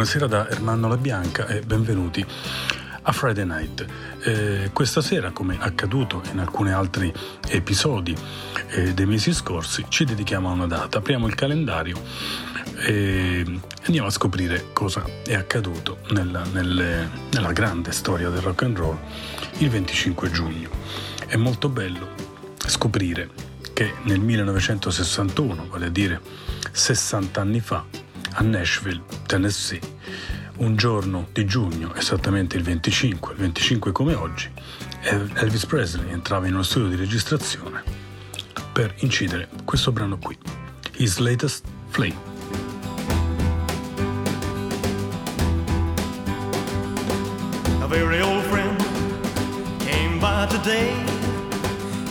Buonasera da Ermanno La Bianca e benvenuti a Friday Night. Eh, questa sera, come accaduto in alcuni altri episodi eh, dei mesi scorsi, ci dedichiamo a una data. Apriamo il calendario e andiamo a scoprire cosa è accaduto nella, nelle, nella grande storia del rock and roll il 25 giugno. È molto bello scoprire che nel 1961, vale a dire 60 anni fa, a Nashville, Tennessee, un giorno di giugno, esattamente il 25, il 25 come oggi, Elvis Presley entrava in uno studio di registrazione per incidere questo brano qui, His Latest Flame. A very old friend came by today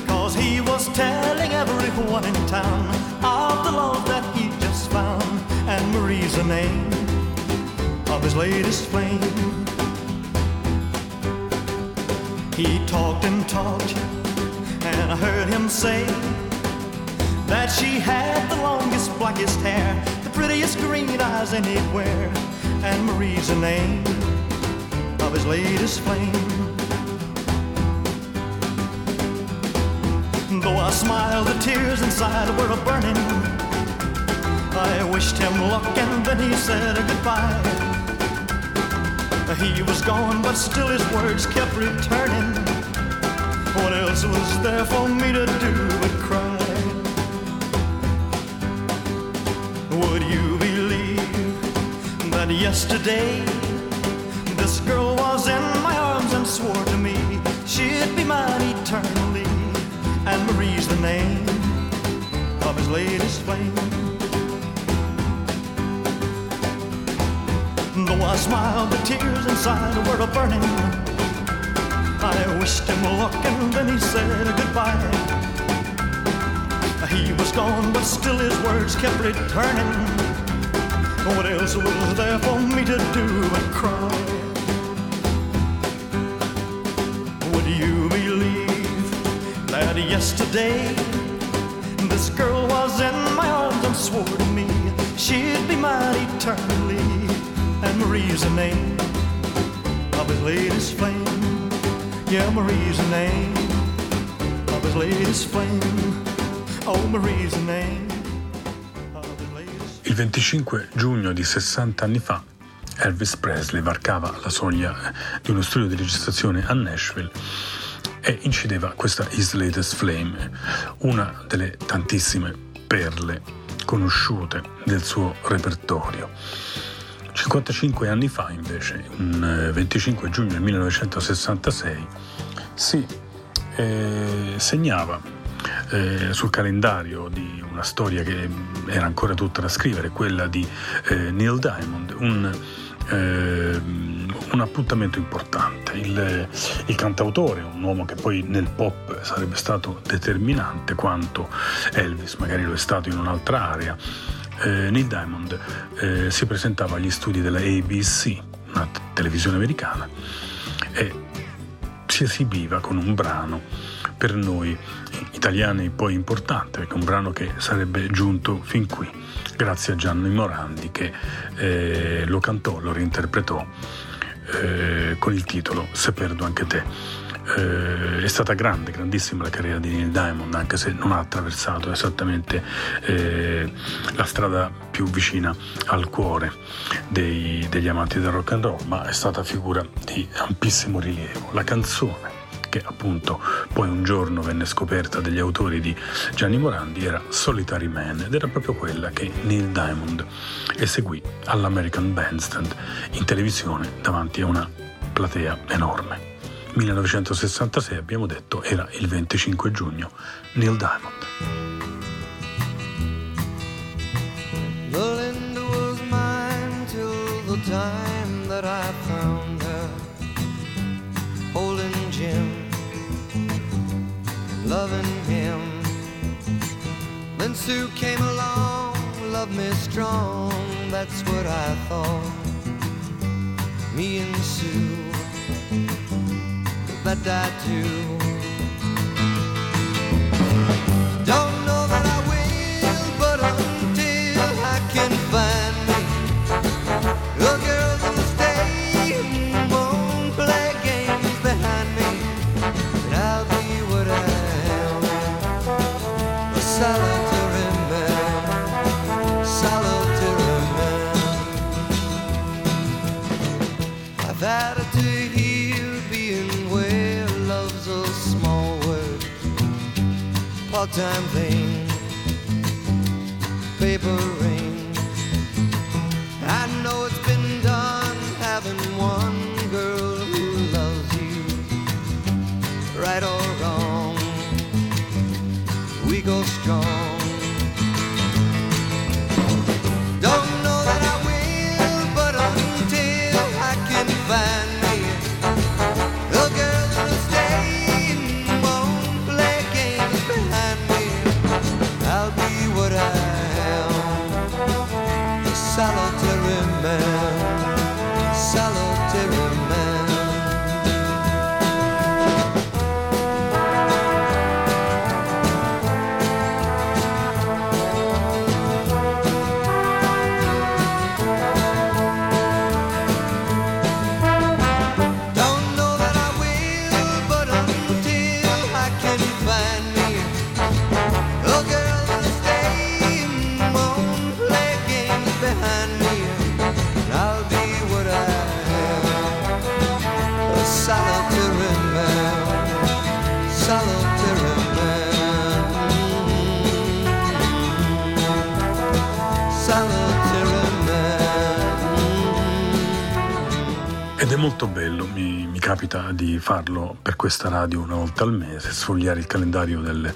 Cause he was telling everyone in town Of the love that he And Marie's the name of his latest flame. He talked and talked, and I heard him say that she had the longest, blackest hair, the prettiest green eyes anywhere, and Marie's the name of his latest flame. Though I smiled, the tears inside were a burning. I wished him luck and then he said goodbye. He was gone, but still his words kept returning. What else was there for me to do but cry? Would you believe that yesterday this girl was in my arms and swore to me she'd be mine eternally? And Marie's the name of his latest flame. Though I smiled, the tears inside were a burning. I wished him luck and then he said goodbye. He was gone, but still his words kept returning. What else was there for me to do but cry? Would you believe that yesterday this girl was in my arms and swore to me she'd be mine eternally? Marie's the name of his latest flame. Yeah, Marie's the name of his latest flame. Oh, Marie's the name. Il 25 giugno di 60 anni fa Elvis Presley varcava la soglia di uno studio di registrazione a Nashville e incideva questa His Latest Flame, una delle tantissime perle conosciute del suo repertorio. 55 anni fa, invece, un 25 eh, giugno 1966, si eh, segnava eh, sul calendario di una storia che era ancora tutta da scrivere, quella di eh, Neil Diamond, un, eh, un appuntamento importante. Il, il, cantautore, un uomo che poi nel pop sarebbe stato determinante quanto Elvis magari lo è stato in un'altra area, eh, Neil Diamond eh, si presentava agli studi della ABC, una t- televisione americana, e si esibiva con un brano per noi italiani poi importante, perché un brano che sarebbe giunto fin qui, grazie a Gianni Morandi che eh, lo cantò, lo reinterpretò eh, con il titolo Se perdo anche te eh, è stata grande, grandissima la carriera di Neil Diamond, anche se non ha attraversato esattamente eh, la strada più vicina al cuore dei, degli amanti del rock and roll, ma è stata figura di ampissimo rilievo. La canzone che appunto poi un giorno venne scoperta dagli autori di Gianni Morandi era Solitary Man ed era proprio quella che Neil Diamond eseguì all'American Bandstand in televisione davanti a una platea enorme. 1966 abbiamo detto era il 25 giugno, Neil Diamond. Belinda was mine till the time that I found her holding Jim loving him. Then Sue came along, loved me strong, that's what I thought. Me and Sue but I do. Small-time thing. Paper molto bello, mi, mi, capita di farlo per questa radio una volta al mese, sfogliare il calendario delle,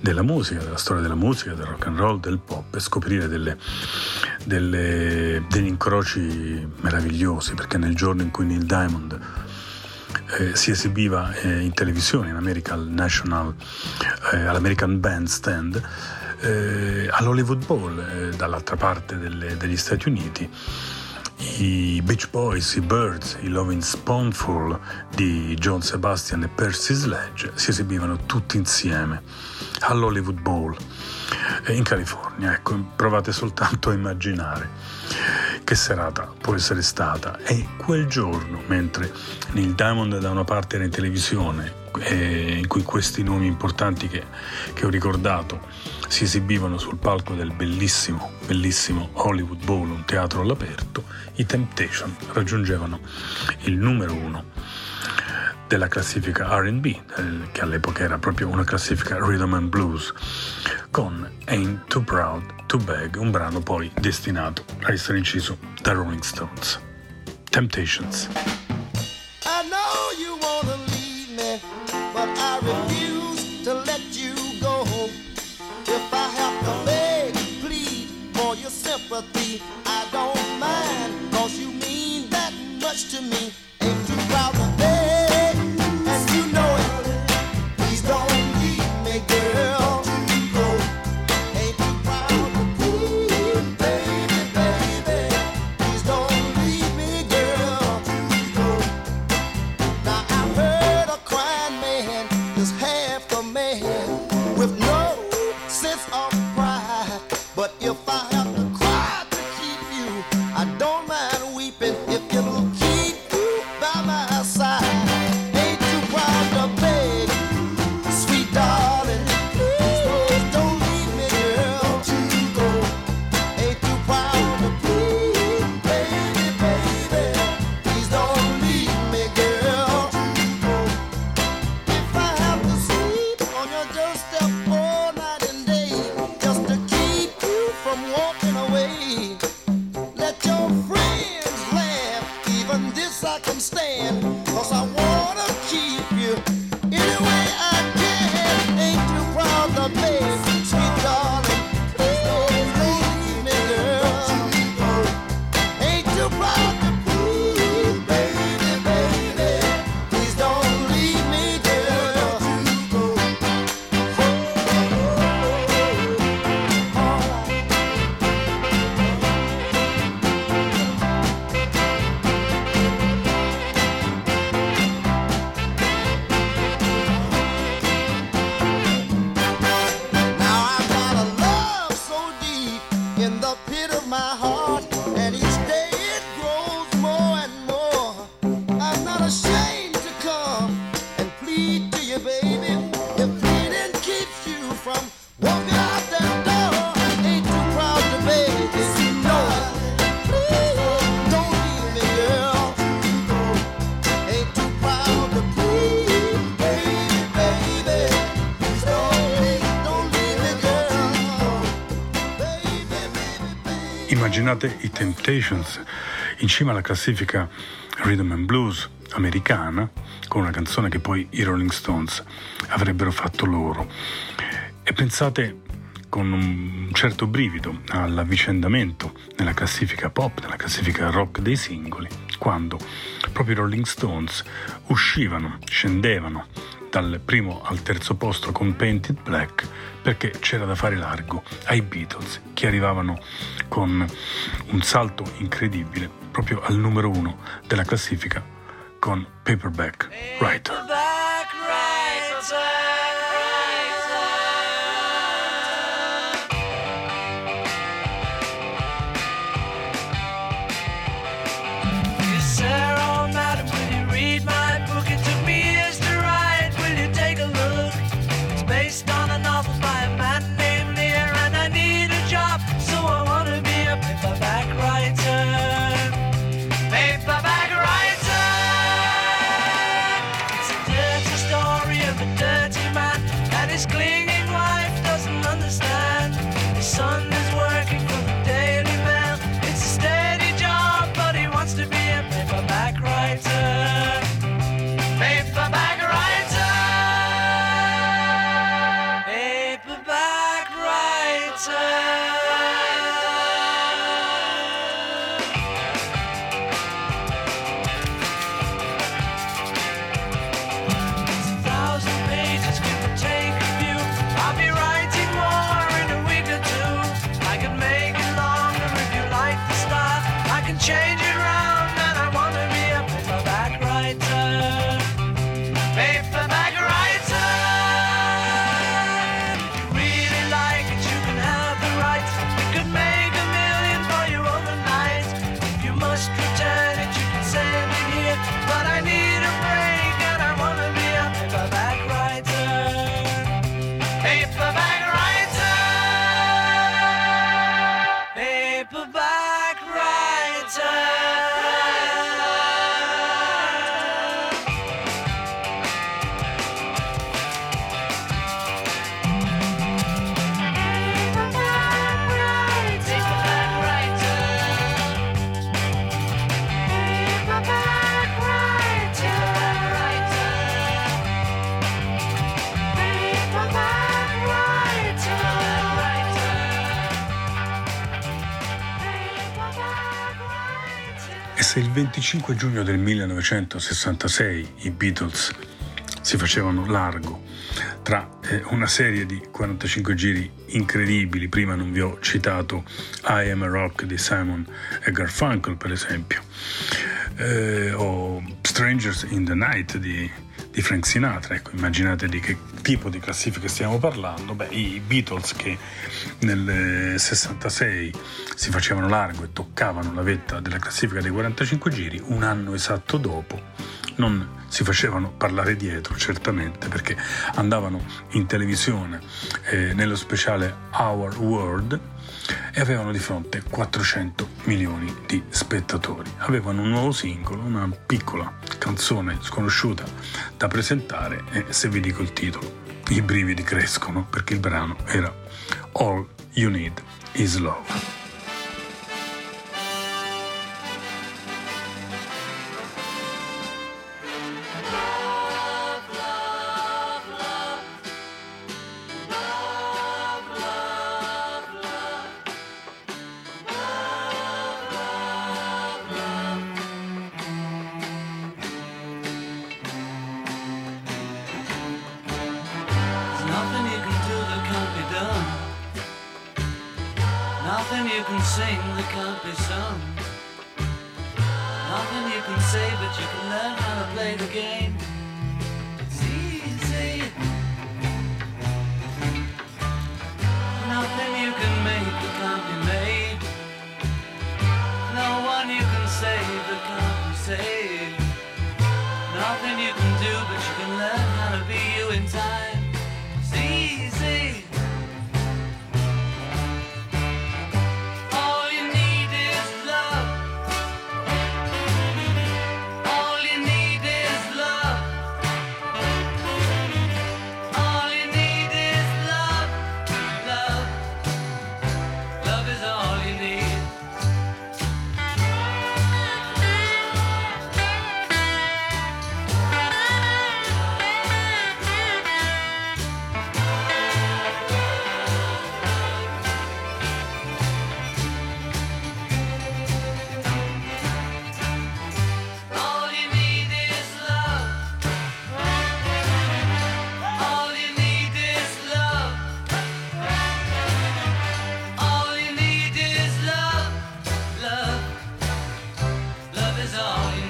della musica, della storia della musica, del rock and roll, del pop e scoprire delle, delle, degli incroci meravigliosi, perché nel giorno in cui Neil Diamond eh, si esibiva eh, in televisione in America al National, eh, all'American Bandstand, eh, all'Hollywood Bowl eh, dall'altra parte delle, degli Stati Uniti i Beach Boys, i Birds, i Loving Spoonful di John Sebastian e Percy Sledge si esibivano tutti insieme all'Hollywood Bowl in California. Ecco, provate soltanto a immaginare che serata può essere stata. E quel giorno, mentre Neil Diamond da una parte era in televisione, in cui questi nomi importanti che, che ho ricordato si esibivano sul palco del bellissimo, bellissimo Hollywood Bowl, un teatro all'aperto, i Temptation raggiungevano il numero uno della classifica RB, che all'epoca era proprio una classifica rhythm and blues, con Ain't Too Proud to Beg, un brano poi destinato a essere inciso da Rolling Stones. Temptations. I know you wanna leave me, but I Oh. Immaginate i Temptations in cima alla classifica Rhythm and Blues americana con una canzone che poi i Rolling Stones avrebbero fatto loro. E pensate con un certo brivido all'avvicendamento nella classifica pop, nella classifica rock dei singoli, quando proprio i Rolling Stones uscivano, scendevano dal primo al terzo posto con Painted Black perché c'era da fare largo ai Beatles che arrivavano con un salto incredibile proprio al numero uno della classifica con Paperback Writer. 5 giugno del 1966 i Beatles si facevano largo tra eh, una serie di 45 giri incredibili, prima non vi ho citato I Am a Rock di Simon e Garfunkel per esempio, eh, o Strangers in the Night di di Frank Sinatra, ecco immaginate di che tipo di classifica stiamo parlando, beh i Beatles che nel 66 si facevano largo e toccavano la vetta della classifica dei 45 giri, un anno esatto dopo non si facevano parlare dietro, certamente, perché andavano in televisione eh, nello speciale Our World e avevano di fronte 400 milioni di spettatori. Avevano un nuovo singolo, una piccola canzone sconosciuta da presentare e se vi dico il titolo, i brividi crescono perché il brano era All You Need Is Love.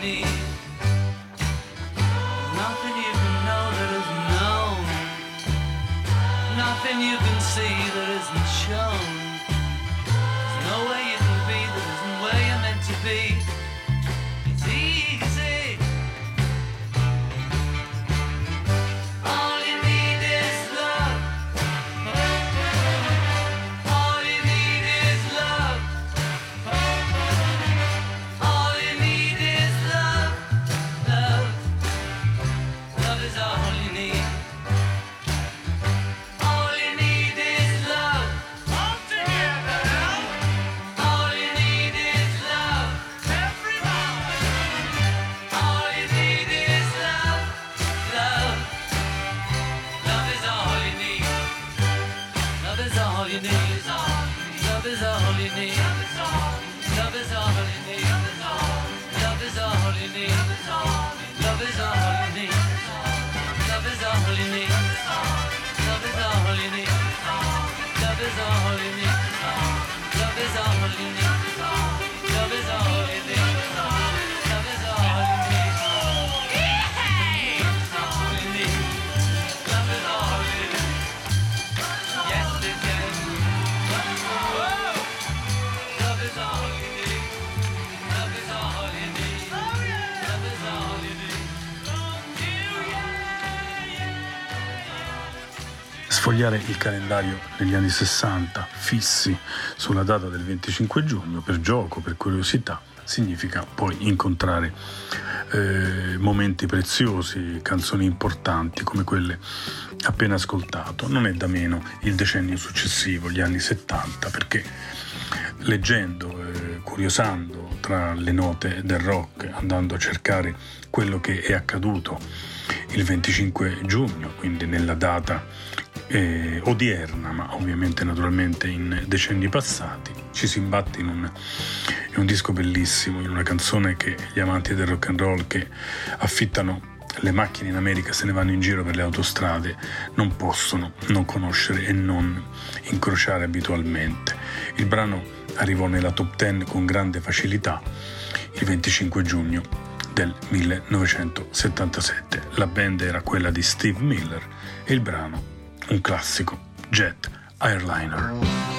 need. Sfogliare il calendario degli anni 60 fissi sulla data del 25 giugno per gioco, per curiosità, significa poi incontrare eh, momenti preziosi, canzoni importanti come quelle appena ascoltato. Non è da meno il decennio successivo, gli anni 70, perché leggendo, eh, curiosando tra le note del rock, andando a cercare quello che è accaduto il 25 giugno, quindi nella data eh, odierna, ma ovviamente naturalmente in decenni passati, ci si imbatte in un, in un disco bellissimo, in una canzone che gli amanti del rock and roll che affittano le macchine in America se ne vanno in giro per le autostrade non possono non conoscere e non incrociare abitualmente. Il brano arrivò nella top 10 con grande facilità il 25 giugno del 1977. La band era quella di Steve Miller e il brano un classico, Jet Airliner.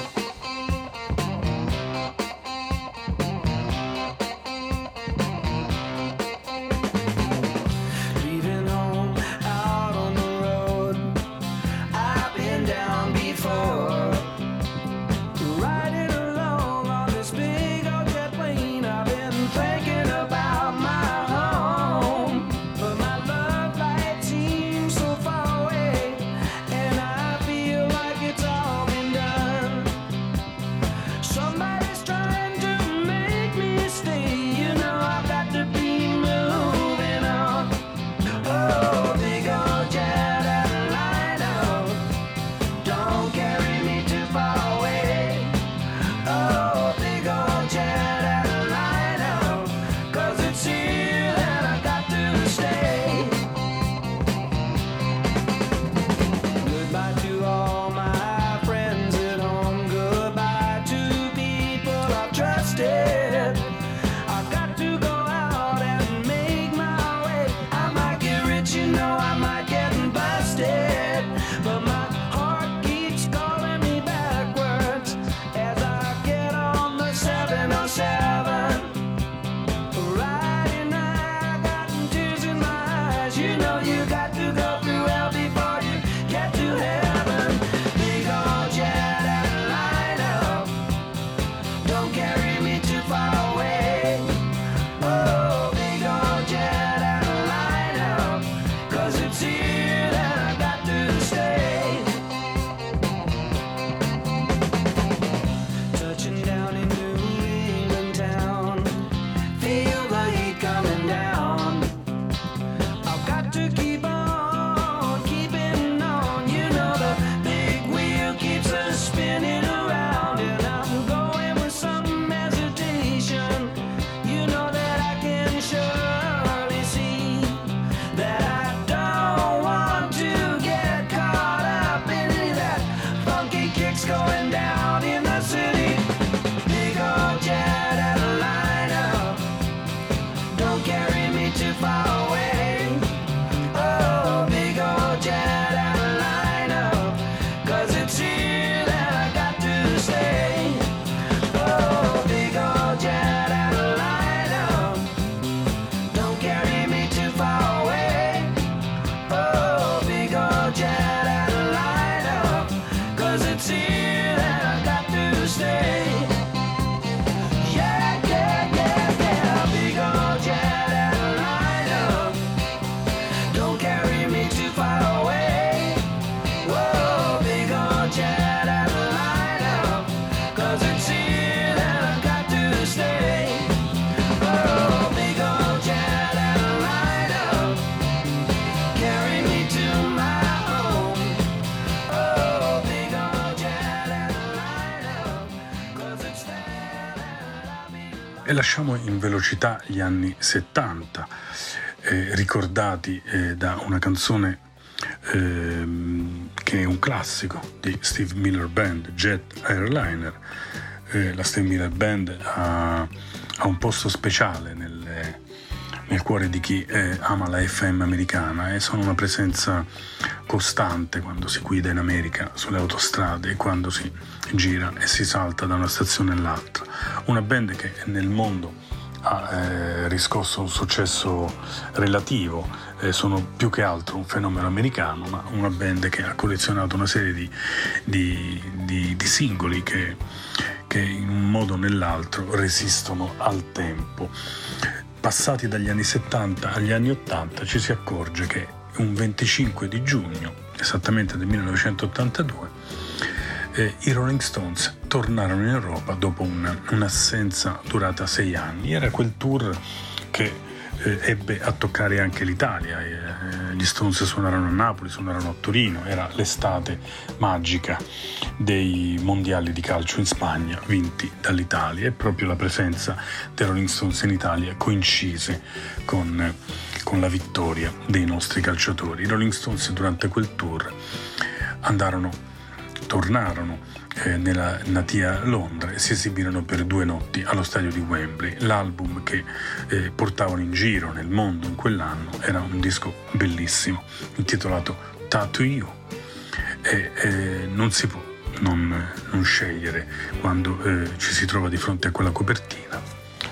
standing E lasciamo in velocità gli anni 70, eh, ricordati eh, da una canzone ehm, che è un classico di Steve Miller Band, Jet Airliner. Eh, la Steve Miller Band ha, ha un posto speciale nelle, nel cuore di chi eh, ama la FM americana e sono una presenza costante quando si guida in America sulle autostrade e quando si gira e si salta da una stazione all'altra. Una band che nel mondo ha eh, riscosso un successo relativo, eh, sono più che altro un fenomeno americano, ma una band che ha collezionato una serie di, di, di, di singoli che, che in un modo o nell'altro resistono al tempo passati dagli anni 70 agli anni 80 ci si accorge che un 25 di giugno, esattamente del 1982, eh, i Rolling Stones tornarono in Europa dopo una, un'assenza durata sei anni. Era quel tour che ebbe a toccare anche l'Italia. Eh, gli Stones suonarono a Napoli, suonarono a Torino, era l'estate magica dei mondiali di calcio in Spagna vinti dall'Italia e proprio la presenza dei Rolling Stones in Italia coincise con, con la vittoria dei nostri calciatori. I Rolling Stones durante quel tour andarono, tornarono eh, nella natia Londra e si esibirono per due notti allo stadio di Wembley. L'album che eh, portavano in giro nel mondo in quell'anno era un disco bellissimo intitolato Tattoo You e eh, non si può non, non scegliere quando eh, ci si trova di fronte a quella copertina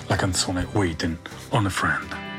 la canzone Waiting on a Friend.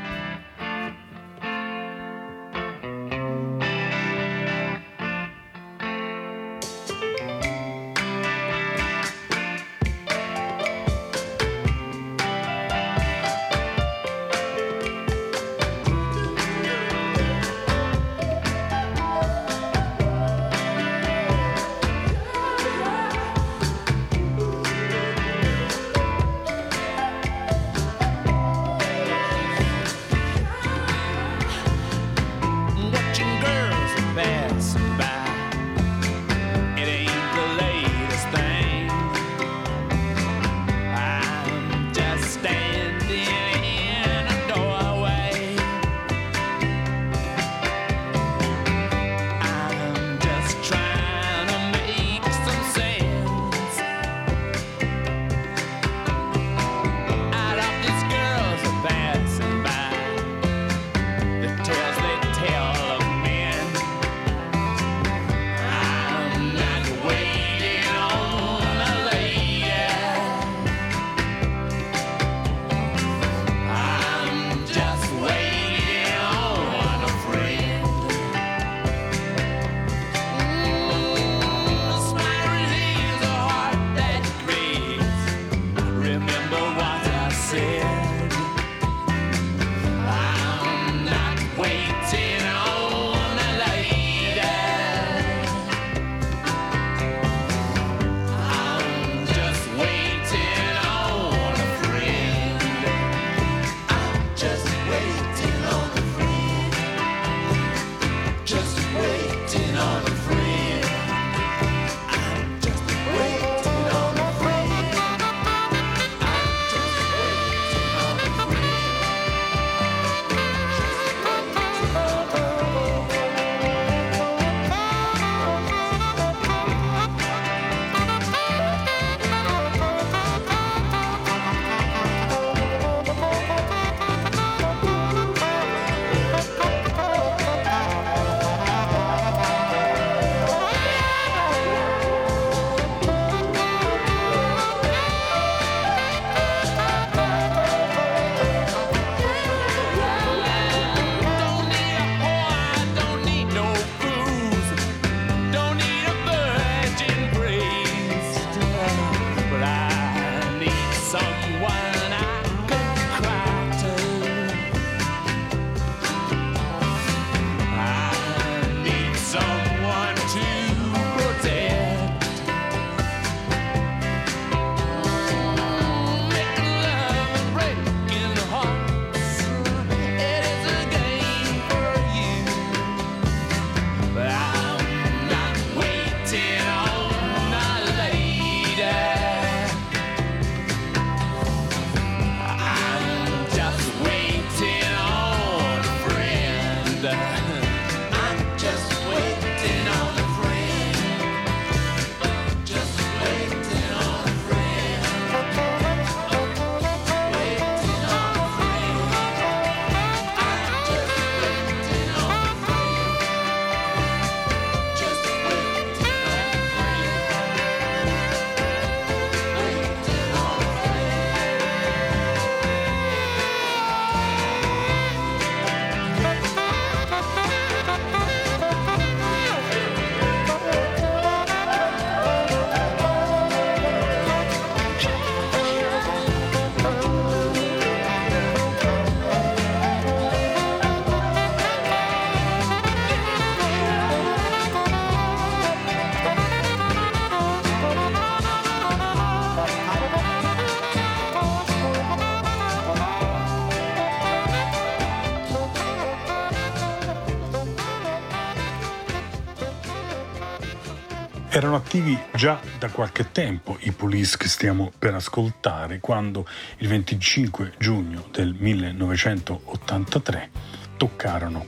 Attivi già da qualche tempo i police che stiamo per ascoltare quando il 25 giugno del 1983 toccarono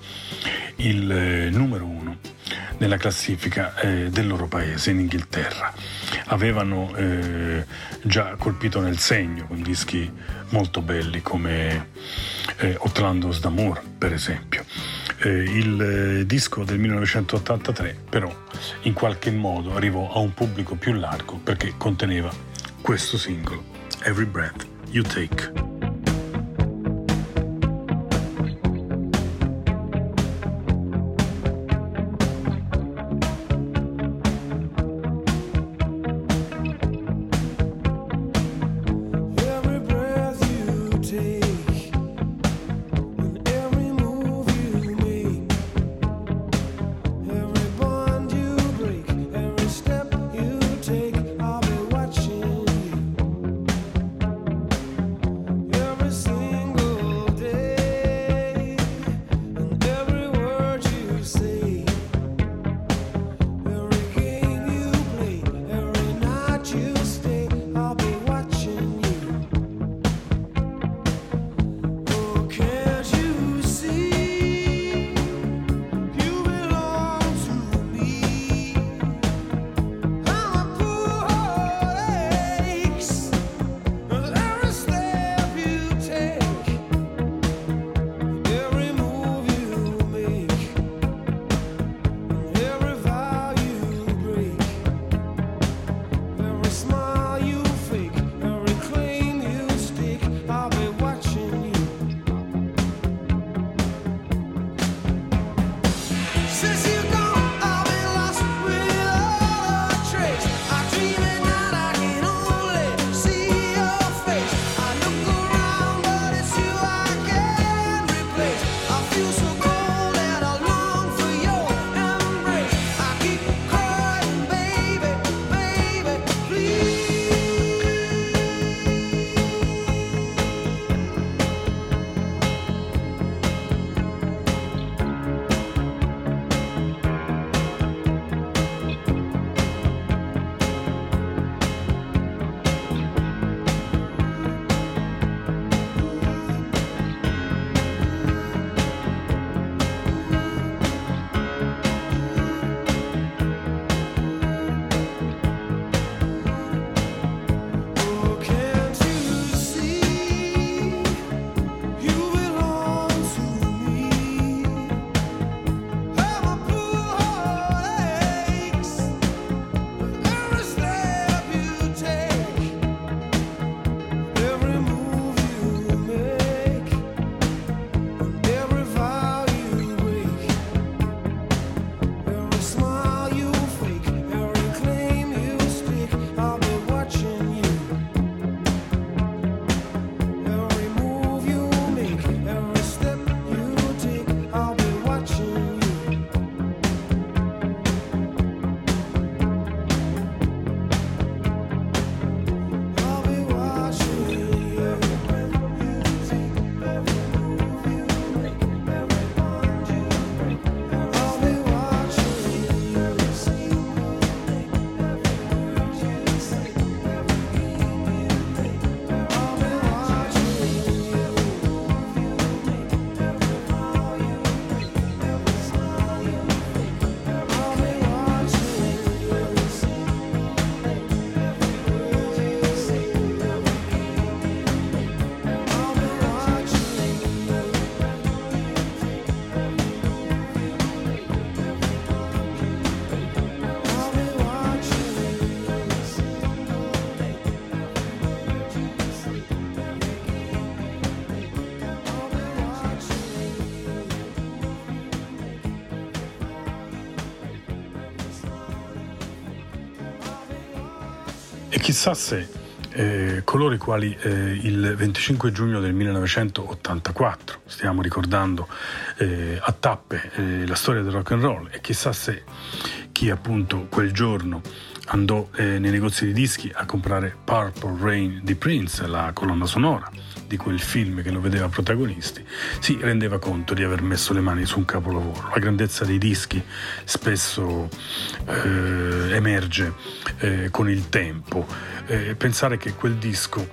il eh, numero uno nella classifica eh, del loro paese in Inghilterra. Avevano eh, già colpito nel segno con dischi molto belli come eh, Outlandos d'Amour per esempio. Eh, il eh, disco del 1983 però in qualche modo arrivò a un pubblico più largo perché conteneva questo singolo, Every Breath You Take. Chissà se eh, coloro i quali eh, il 25 giugno del 1984 stiamo ricordando eh, a tappe eh, la storia del rock and roll e chissà se chi appunto quel giorno andò eh, nei negozi di dischi a comprare Purple Rain di Prince, la colonna sonora di quel film che lo vedeva protagonisti, si rendeva conto di aver messo le mani su un capolavoro. La grandezza dei dischi spesso eh, emerge eh, con il tempo. Eh, pensare che quel disco,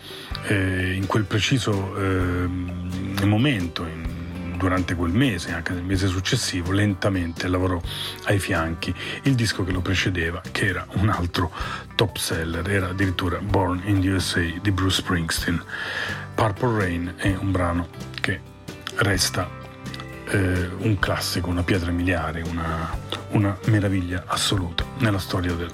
eh, in quel preciso ehm, momento, in durante quel mese, anche nel mese successivo, lentamente lavorò ai fianchi il disco che lo precedeva, che era un altro top seller, era addirittura Born in the USA di Bruce Springsteen. Purple Rain è un brano che resta eh, un classico, una pietra miliare, una, una meraviglia assoluta nella storia del,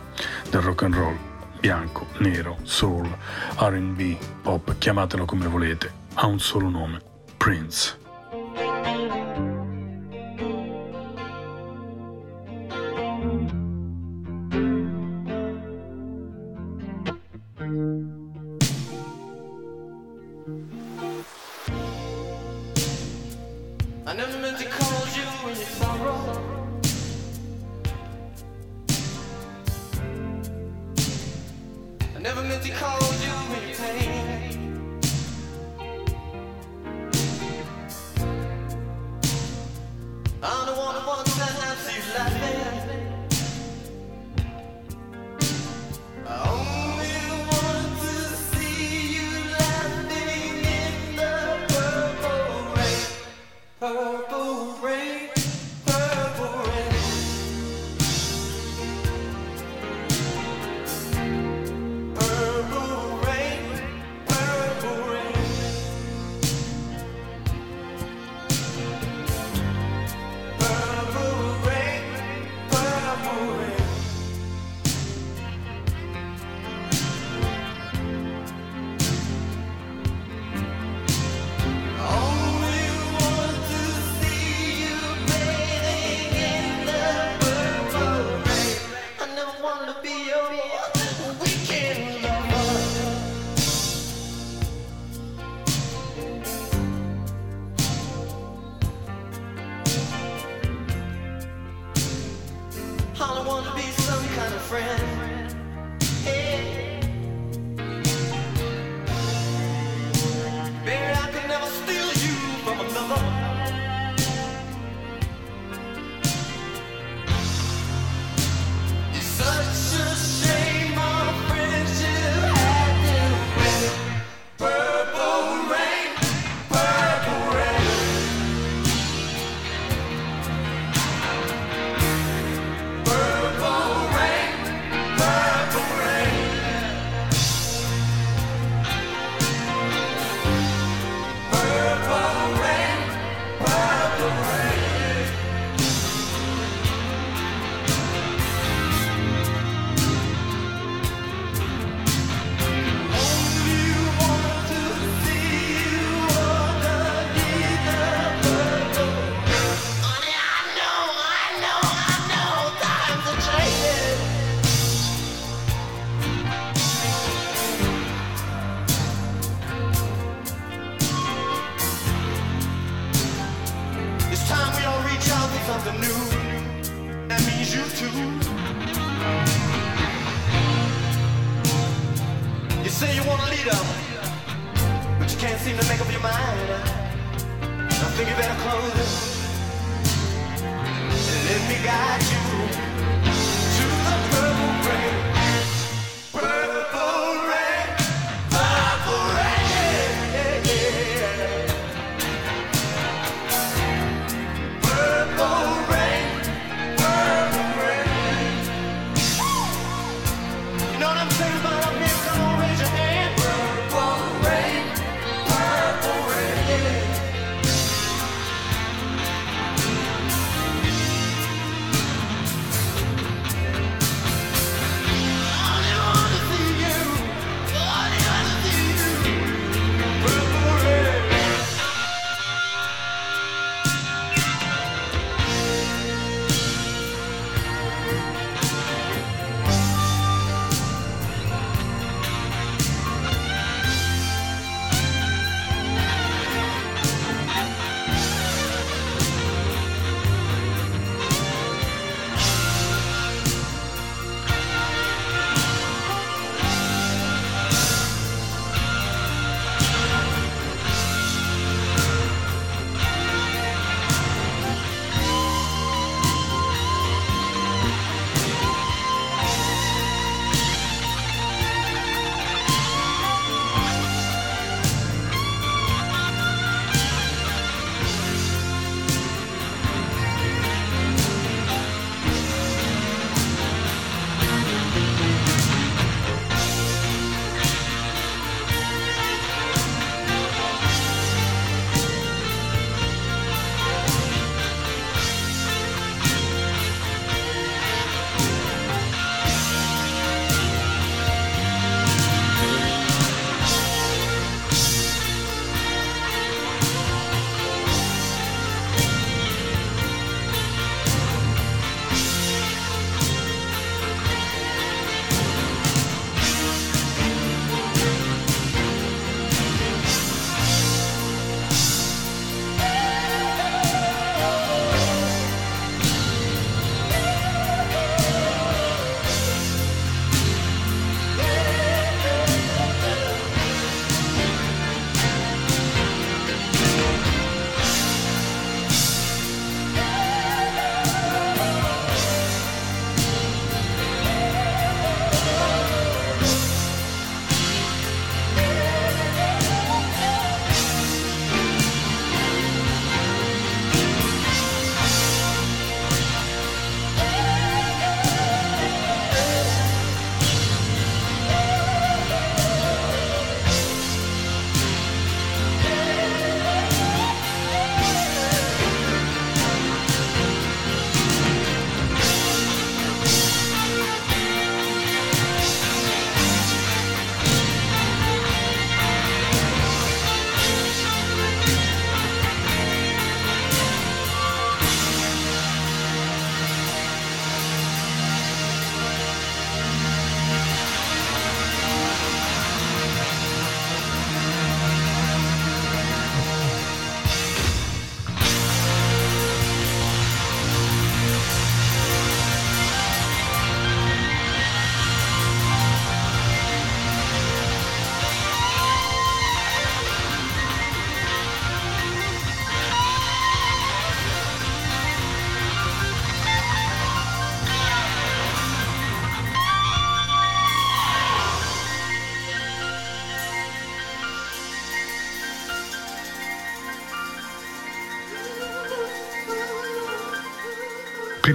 del rock and roll bianco, nero, soul, RB, pop, chiamatelo come volete, ha un solo nome, Prince.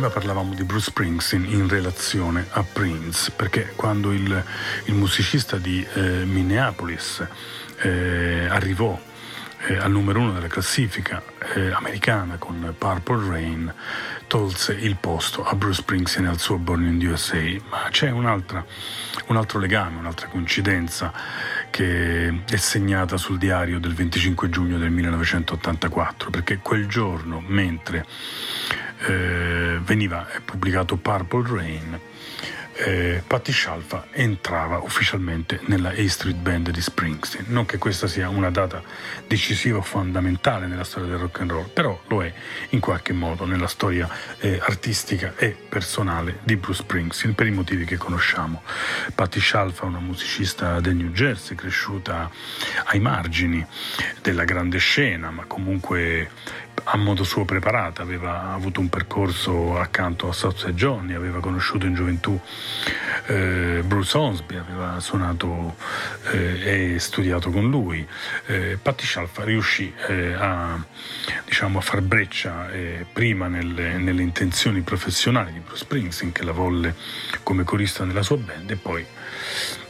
Prima parlavamo di Bruce Springsteen in relazione a Prince, perché quando il, il musicista di eh, Minneapolis eh, arrivò eh, al numero uno della classifica eh, americana con Purple Rain, tolse il posto a Bruce Springsteen e al suo Born in USA. Ma c'è un altro legame, un'altra coincidenza che è segnata sul diario del 25 giugno del 1984, perché quel giorno, mentre eh, veniva pubblicato Purple Rain, eh, Patti Scialfa entrava ufficialmente nella A Street Band di Springsteen. Non che questa sia una data decisiva o fondamentale nella storia del rock and roll, però lo è in qualche modo nella storia eh, artistica e personale di Bruce Springsteen per i motivi che conosciamo. Patti Scialfa è una musicista del New Jersey, cresciuta ai margini della grande scena, ma comunque a modo suo preparata, aveva avuto un percorso accanto a Southside Johnny, aveva conosciuto in gioventù eh, Bruce Osby, aveva suonato eh, e studiato con lui. Eh, Patti Scialfa riuscì eh, a, diciamo, a, far breccia eh, prima nelle, nelle, intenzioni professionali di Bruce Springsteen, che la volle come corista nella sua band, e poi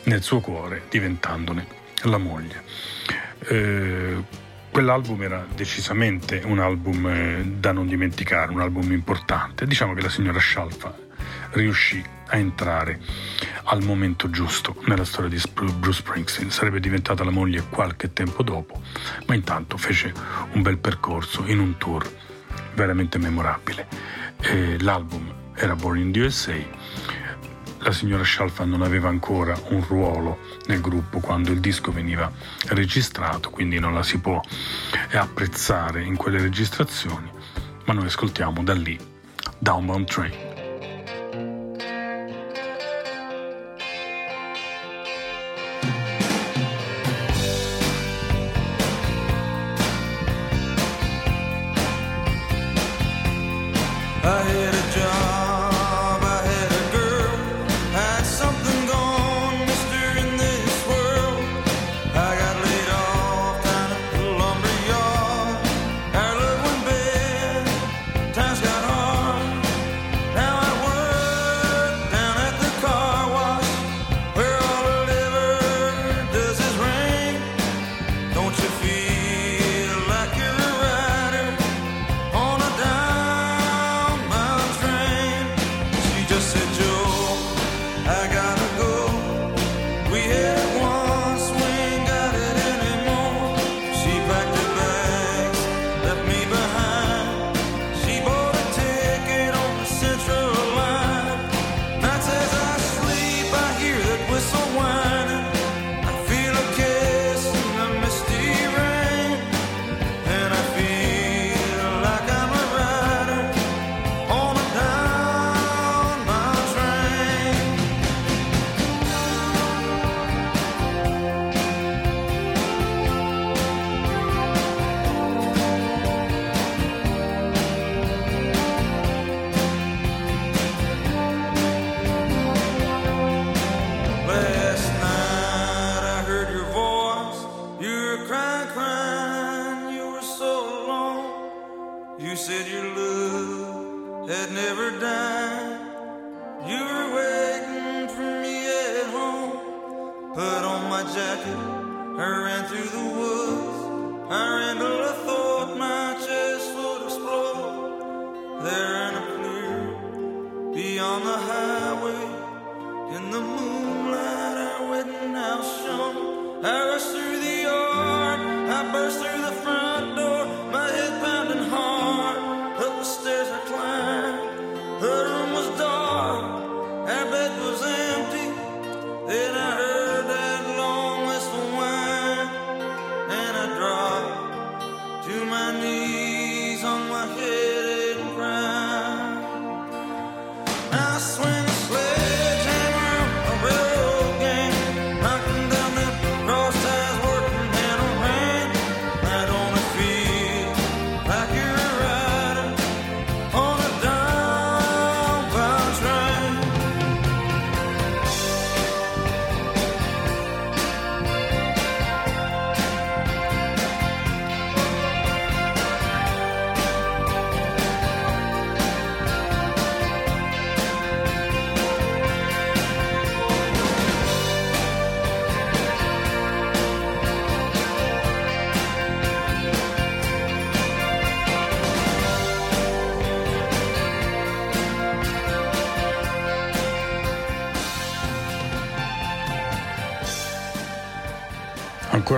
nel suo cuore diventandone la moglie. Eh, Quell'album era decisamente un album da non dimenticare, un album importante. Diciamo che la signora Scialfa riuscì a entrare al momento giusto nella storia di Bruce Springsteen. Sarebbe diventata la moglie qualche tempo dopo, ma intanto fece un bel percorso in un tour veramente memorabile. E l'album era Born in the USA la signora Scialfa non aveva ancora un ruolo nel gruppo quando il disco veniva registrato, quindi non la si può apprezzare in quelle registrazioni, ma noi ascoltiamo da lì Downbound Train.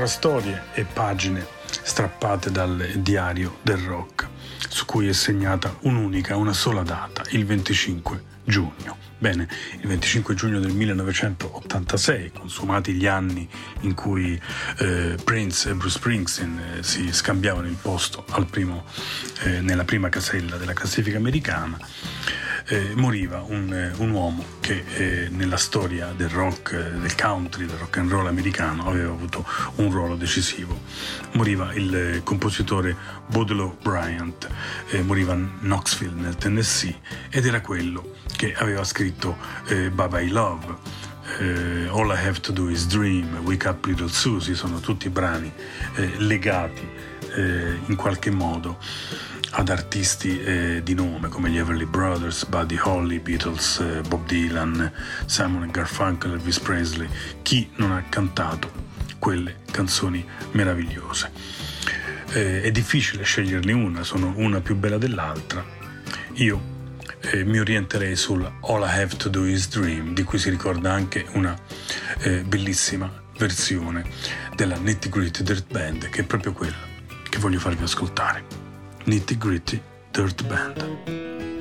Storie e pagine strappate dal diario del rock, su cui è segnata un'unica, una sola data, il 25 giugno. Bene, il 25 giugno del 1986, consumati gli anni in cui eh, Prince e Bruce Springsteen eh, si scambiavano il posto primo, eh, nella prima casella della classifica americana, eh, moriva un, eh, un, uomo che eh, nella storia del rock, eh, del country, del rock and roll americano aveva avuto un ruolo decisivo. Moriva il eh, compositore Baudelaire Bryant, eh, moriva a Knoxville nel Tennessee ed era quello che aveva scritto Baba I Love. Uh, All I Have to Do Is Dream, Wake Up Little Susie, sono tutti brani eh, legati eh, in qualche modo ad artisti eh, di nome come gli Everly Brothers, Buddy Holly, Beatles, eh, Bob Dylan, Simon Garfunkel, Elvis Presley, chi non ha cantato quelle canzoni meravigliose. Eh, è difficile sceglierne una, sono una più bella dell'altra. Io eh, mi orienterei sul All I Have to Do Is Dream, di cui si ricorda anche una eh, bellissima versione della Nitty Gritty Dirt Band, che è proprio quella che voglio farvi ascoltare. Nitty Gritty Dirt Band.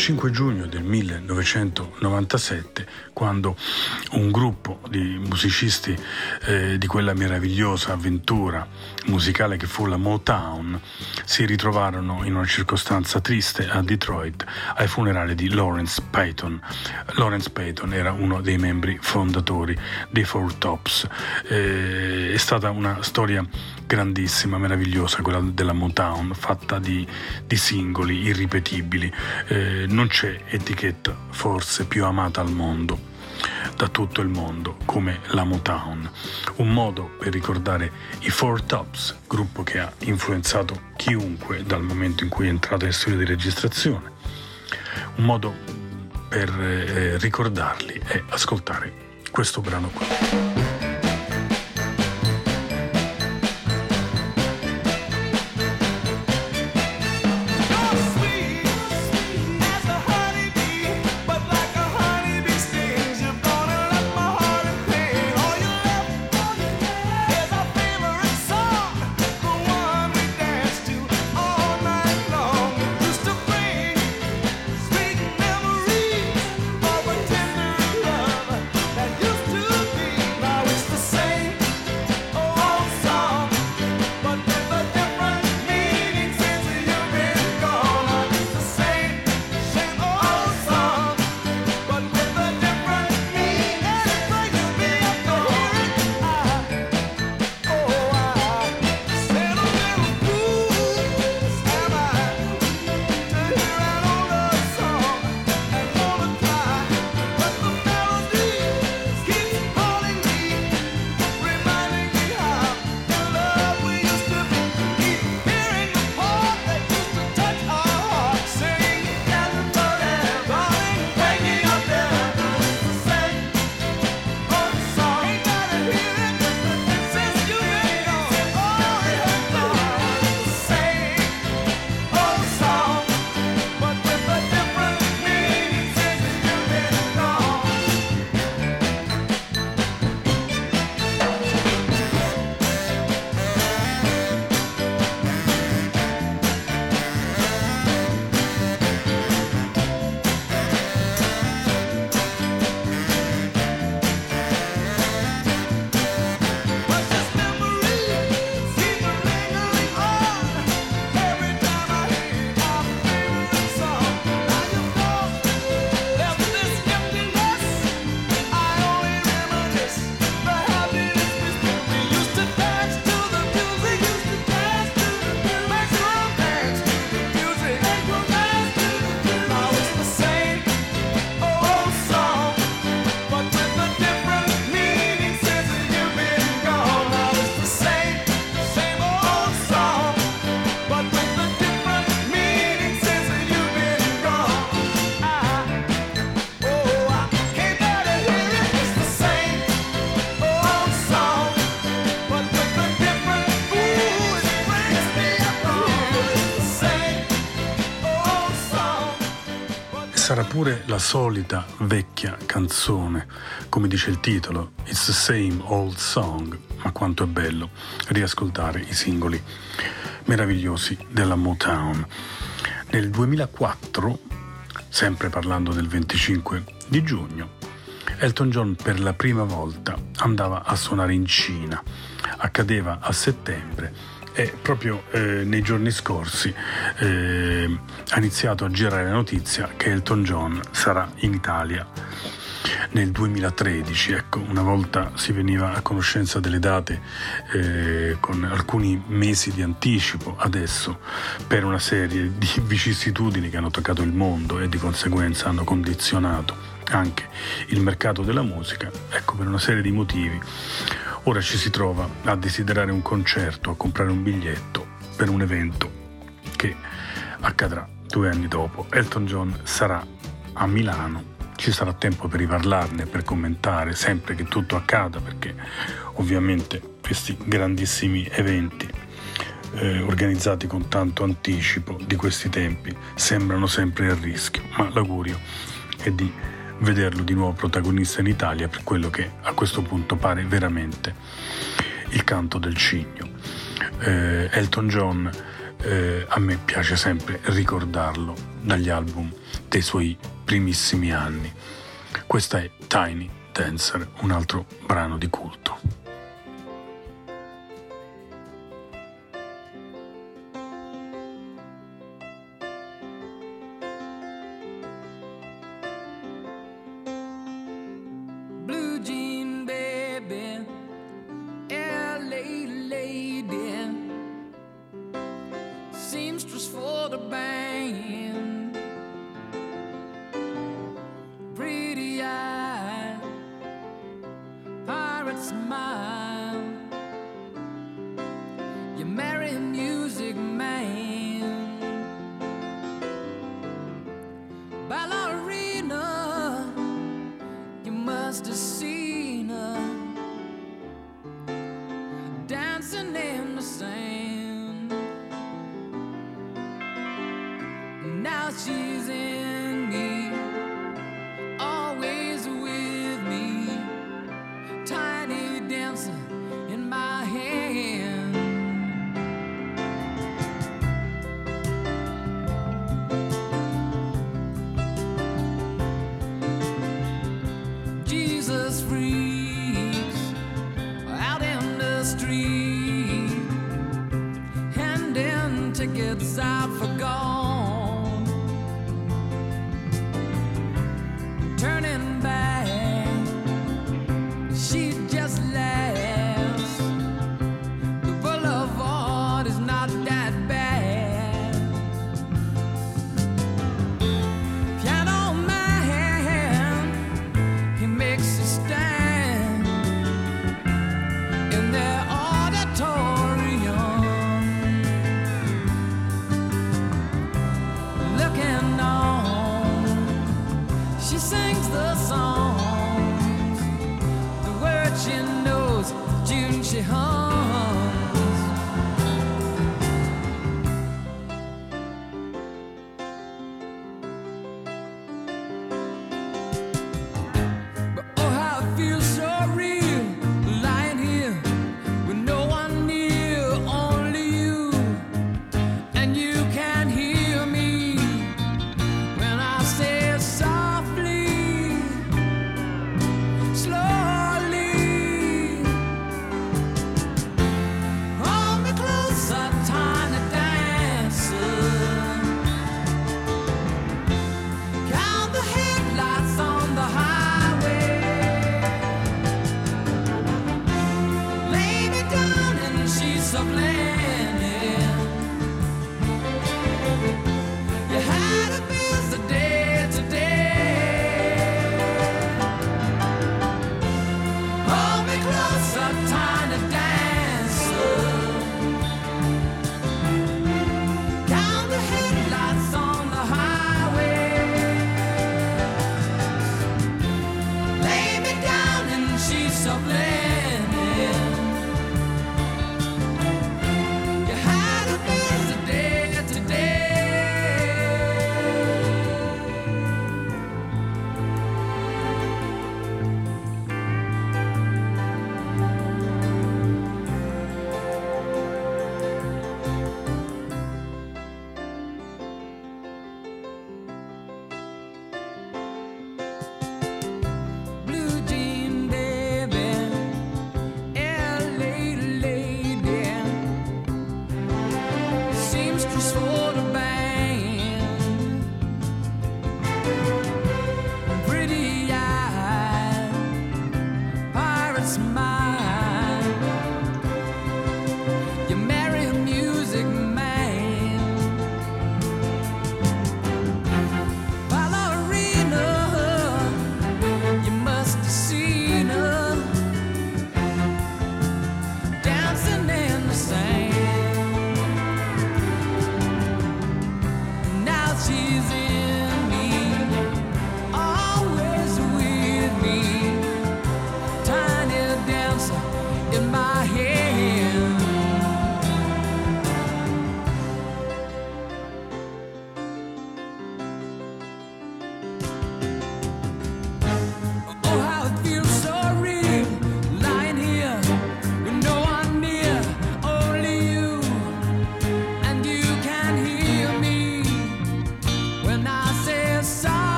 5 giugno del 1997, quando un gruppo di musicisti eh, di quella meravigliosa avventura musicale che fu la Motown si ritrovarono in una circostanza triste a Detroit ai funerali di Lawrence Payton. Lawrence Payton era uno dei membri fondatori dei Four Tops. Eh, è stata una storia grandissima, meravigliosa, quella della Motown, fatta di, di singoli irripetibili. Eh, non c'è etichetta forse più amata al mondo da tutto il mondo come la Motown, un modo per ricordare i Four Tops, gruppo che ha influenzato chiunque dal momento in cui è entrato in studio di registrazione, un modo per eh, ricordarli e ascoltare questo brano qui. La solita vecchia canzone, come dice il titolo, It's the same old song, ma quanto è bello riascoltare i singoli meravigliosi della Motown. Nel 2004, sempre parlando del 25 di giugno, Elton John per la prima volta andava a suonare in Cina. Accadeva a settembre e proprio eh, nei giorni scorsi eh, ha iniziato a girare la notizia che Elton John sarà in Italia nel 2013, ecco, una volta si veniva a conoscenza delle date eh, con alcuni mesi di anticipo, adesso per una serie di vicissitudini che hanno toccato il mondo e di conseguenza hanno condizionato anche il mercato della musica, ecco per una serie di motivi Ora ci si trova a desiderare un concerto, a comprare un biglietto per un evento che accadrà due anni dopo. Elton John sarà a Milano, ci sarà tempo per riparlarne, per commentare sempre che tutto accada, perché ovviamente questi grandissimi eventi eh, organizzati con tanto anticipo di questi tempi sembrano sempre a rischio, ma l'augurio è di vederlo di nuovo protagonista in Italia per quello che a questo punto pare veramente il canto del cigno. Eh, Elton John, eh, a me piace sempre ricordarlo dagli album dei suoi primissimi anni. Questa è Tiny Dancer, un altro brano di culto.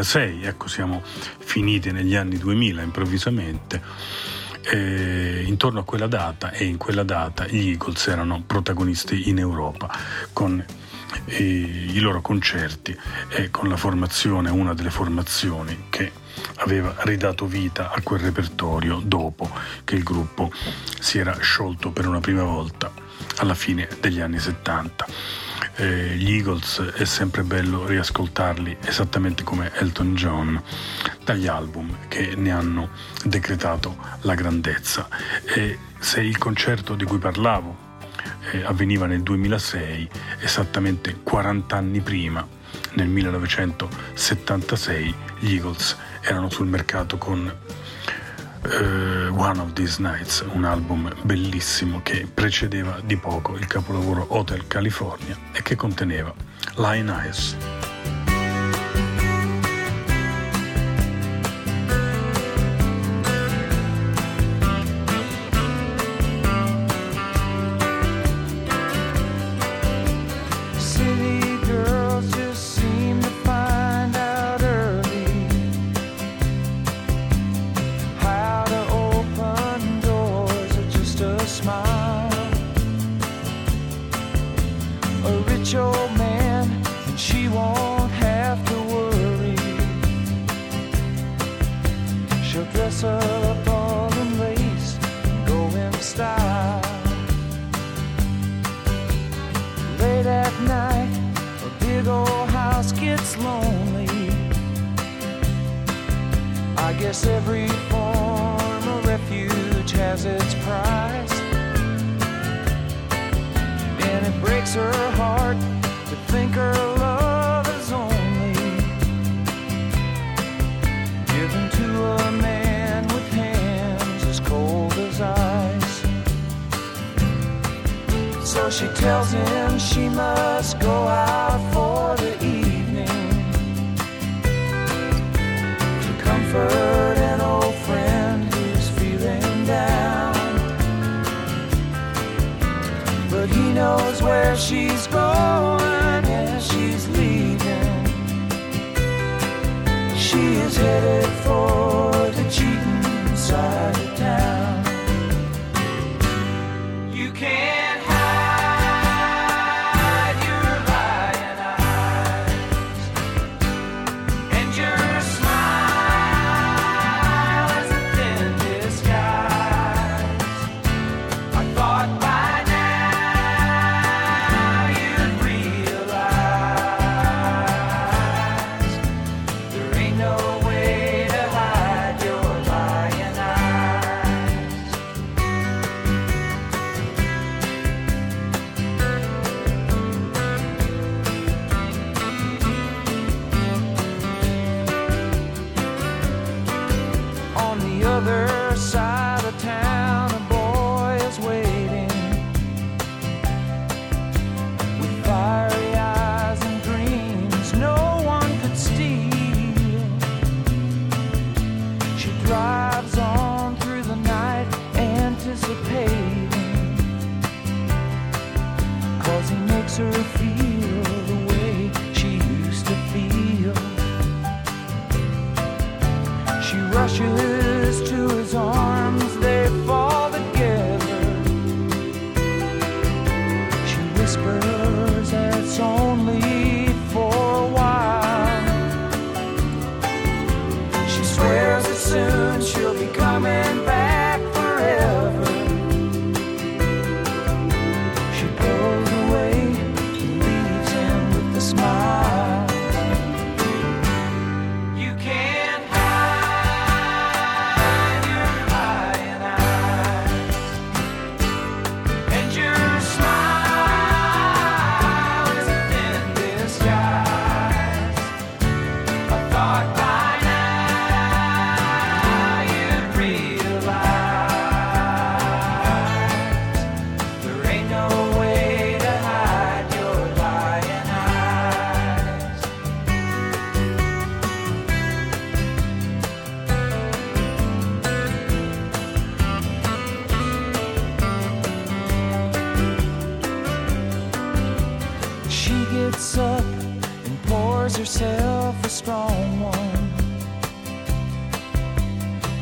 2006, ecco siamo finiti negli anni 2000 improvvisamente, e intorno a quella data e in quella data gli Eagles erano protagonisti in Europa con i, i loro concerti e con la formazione, una delle formazioni che aveva ridato vita a quel repertorio dopo che il gruppo si era sciolto per una prima volta alla fine degli anni 70 eh, gli Eagles è sempre bello riascoltarli esattamente come Elton John dagli album che ne hanno decretato la grandezza. E se il concerto di cui parlavo eh, avveniva nel 2006, esattamente 40 anni prima, nel 1976, gli Eagles erano sul mercato con uh, One of These Nights, un album bellissimo che precedeva di poco il capolavoro Hotel California e che conteneva Lion Eyes. is headed for. herself a strong one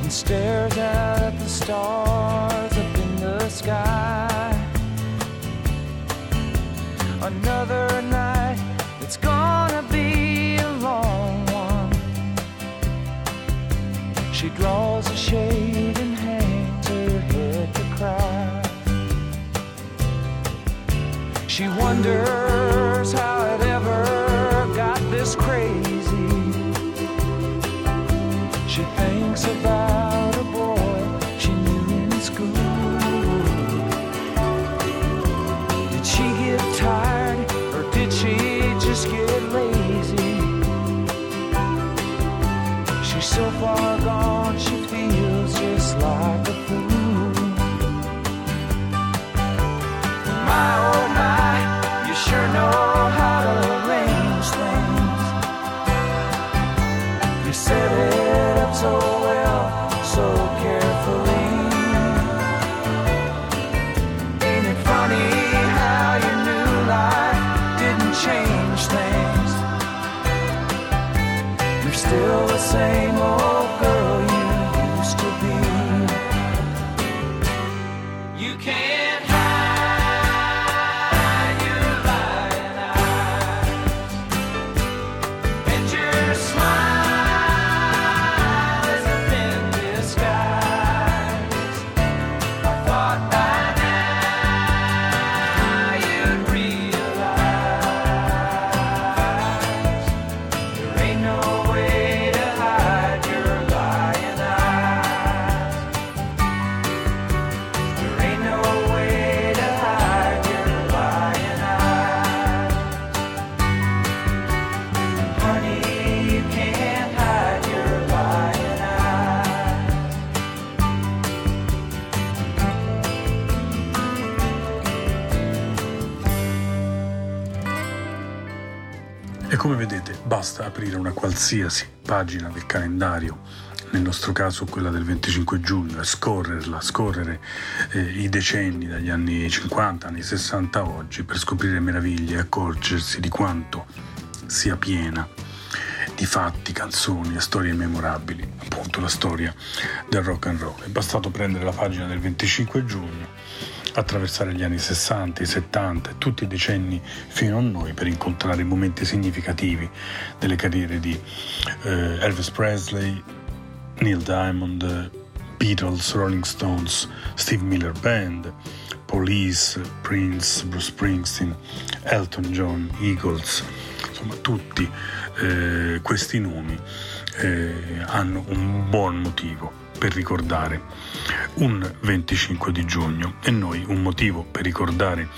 and stares out at the stars up in the sky. Another night, it's gonna be a long one. She draws a shade and hangs her head to cry. She wonders how crazy. She thinks about a boy she knew in school. Did she get tired or did she just get lazy? She's so far E come vedete, basta aprire una qualsiasi pagina del calendario, nel nostro caso quella del 25 giugno, e scorrerla, scorrere eh, i decenni dagli anni 50, anni 60 a oggi, per scoprire meraviglie e accorgersi di quanto sia piena di fatti, canzoni e storie memorabili, appunto la storia del rock and roll. È bastato prendere la pagina del 25 giugno, attraversare gli anni 60, i 70 e tutti i decenni fino a noi per incontrare momenti significativi delle carriere di eh, Elvis Presley, Neil Diamond, Beatles, Rolling Stones, Steve Miller Band, Police, Prince, Bruce Springsteen, Elton John, Eagles, insomma tutti eh, questi nomi eh, hanno un buon motivo per ricordare un 25 di giugno. E noi un motivo per ricordare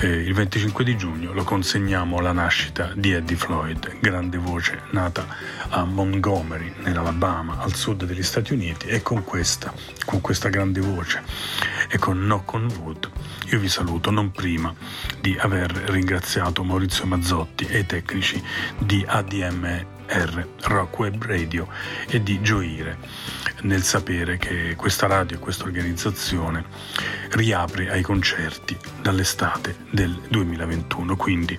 eh, il 25 di giugno lo consegniamo alla nascita di Eddie Floyd, grande voce nata a Montgomery nell'Alabama al sud degli Stati Uniti. E con questa, con questa grande voce e con Knock on Wood io vi saluto non prima di aver ringraziato Maurizio Mazzotti e i tecnici di ADMR Rock Web Radio e di gioire nel sapere che questa radio e questa organizzazione riapre ai concerti dall'estate del 2021 quindi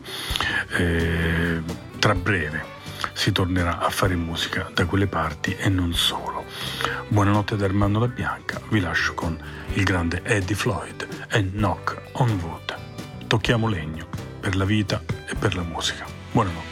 eh, tra breve si tornerà a fare musica da quelle parti e non solo. Buonanotte da Armando La Bianca, vi lascio con il grande Eddie Floyd e Knock on Wood. Tocchiamo legno per la vita e per la musica. Buonanotte.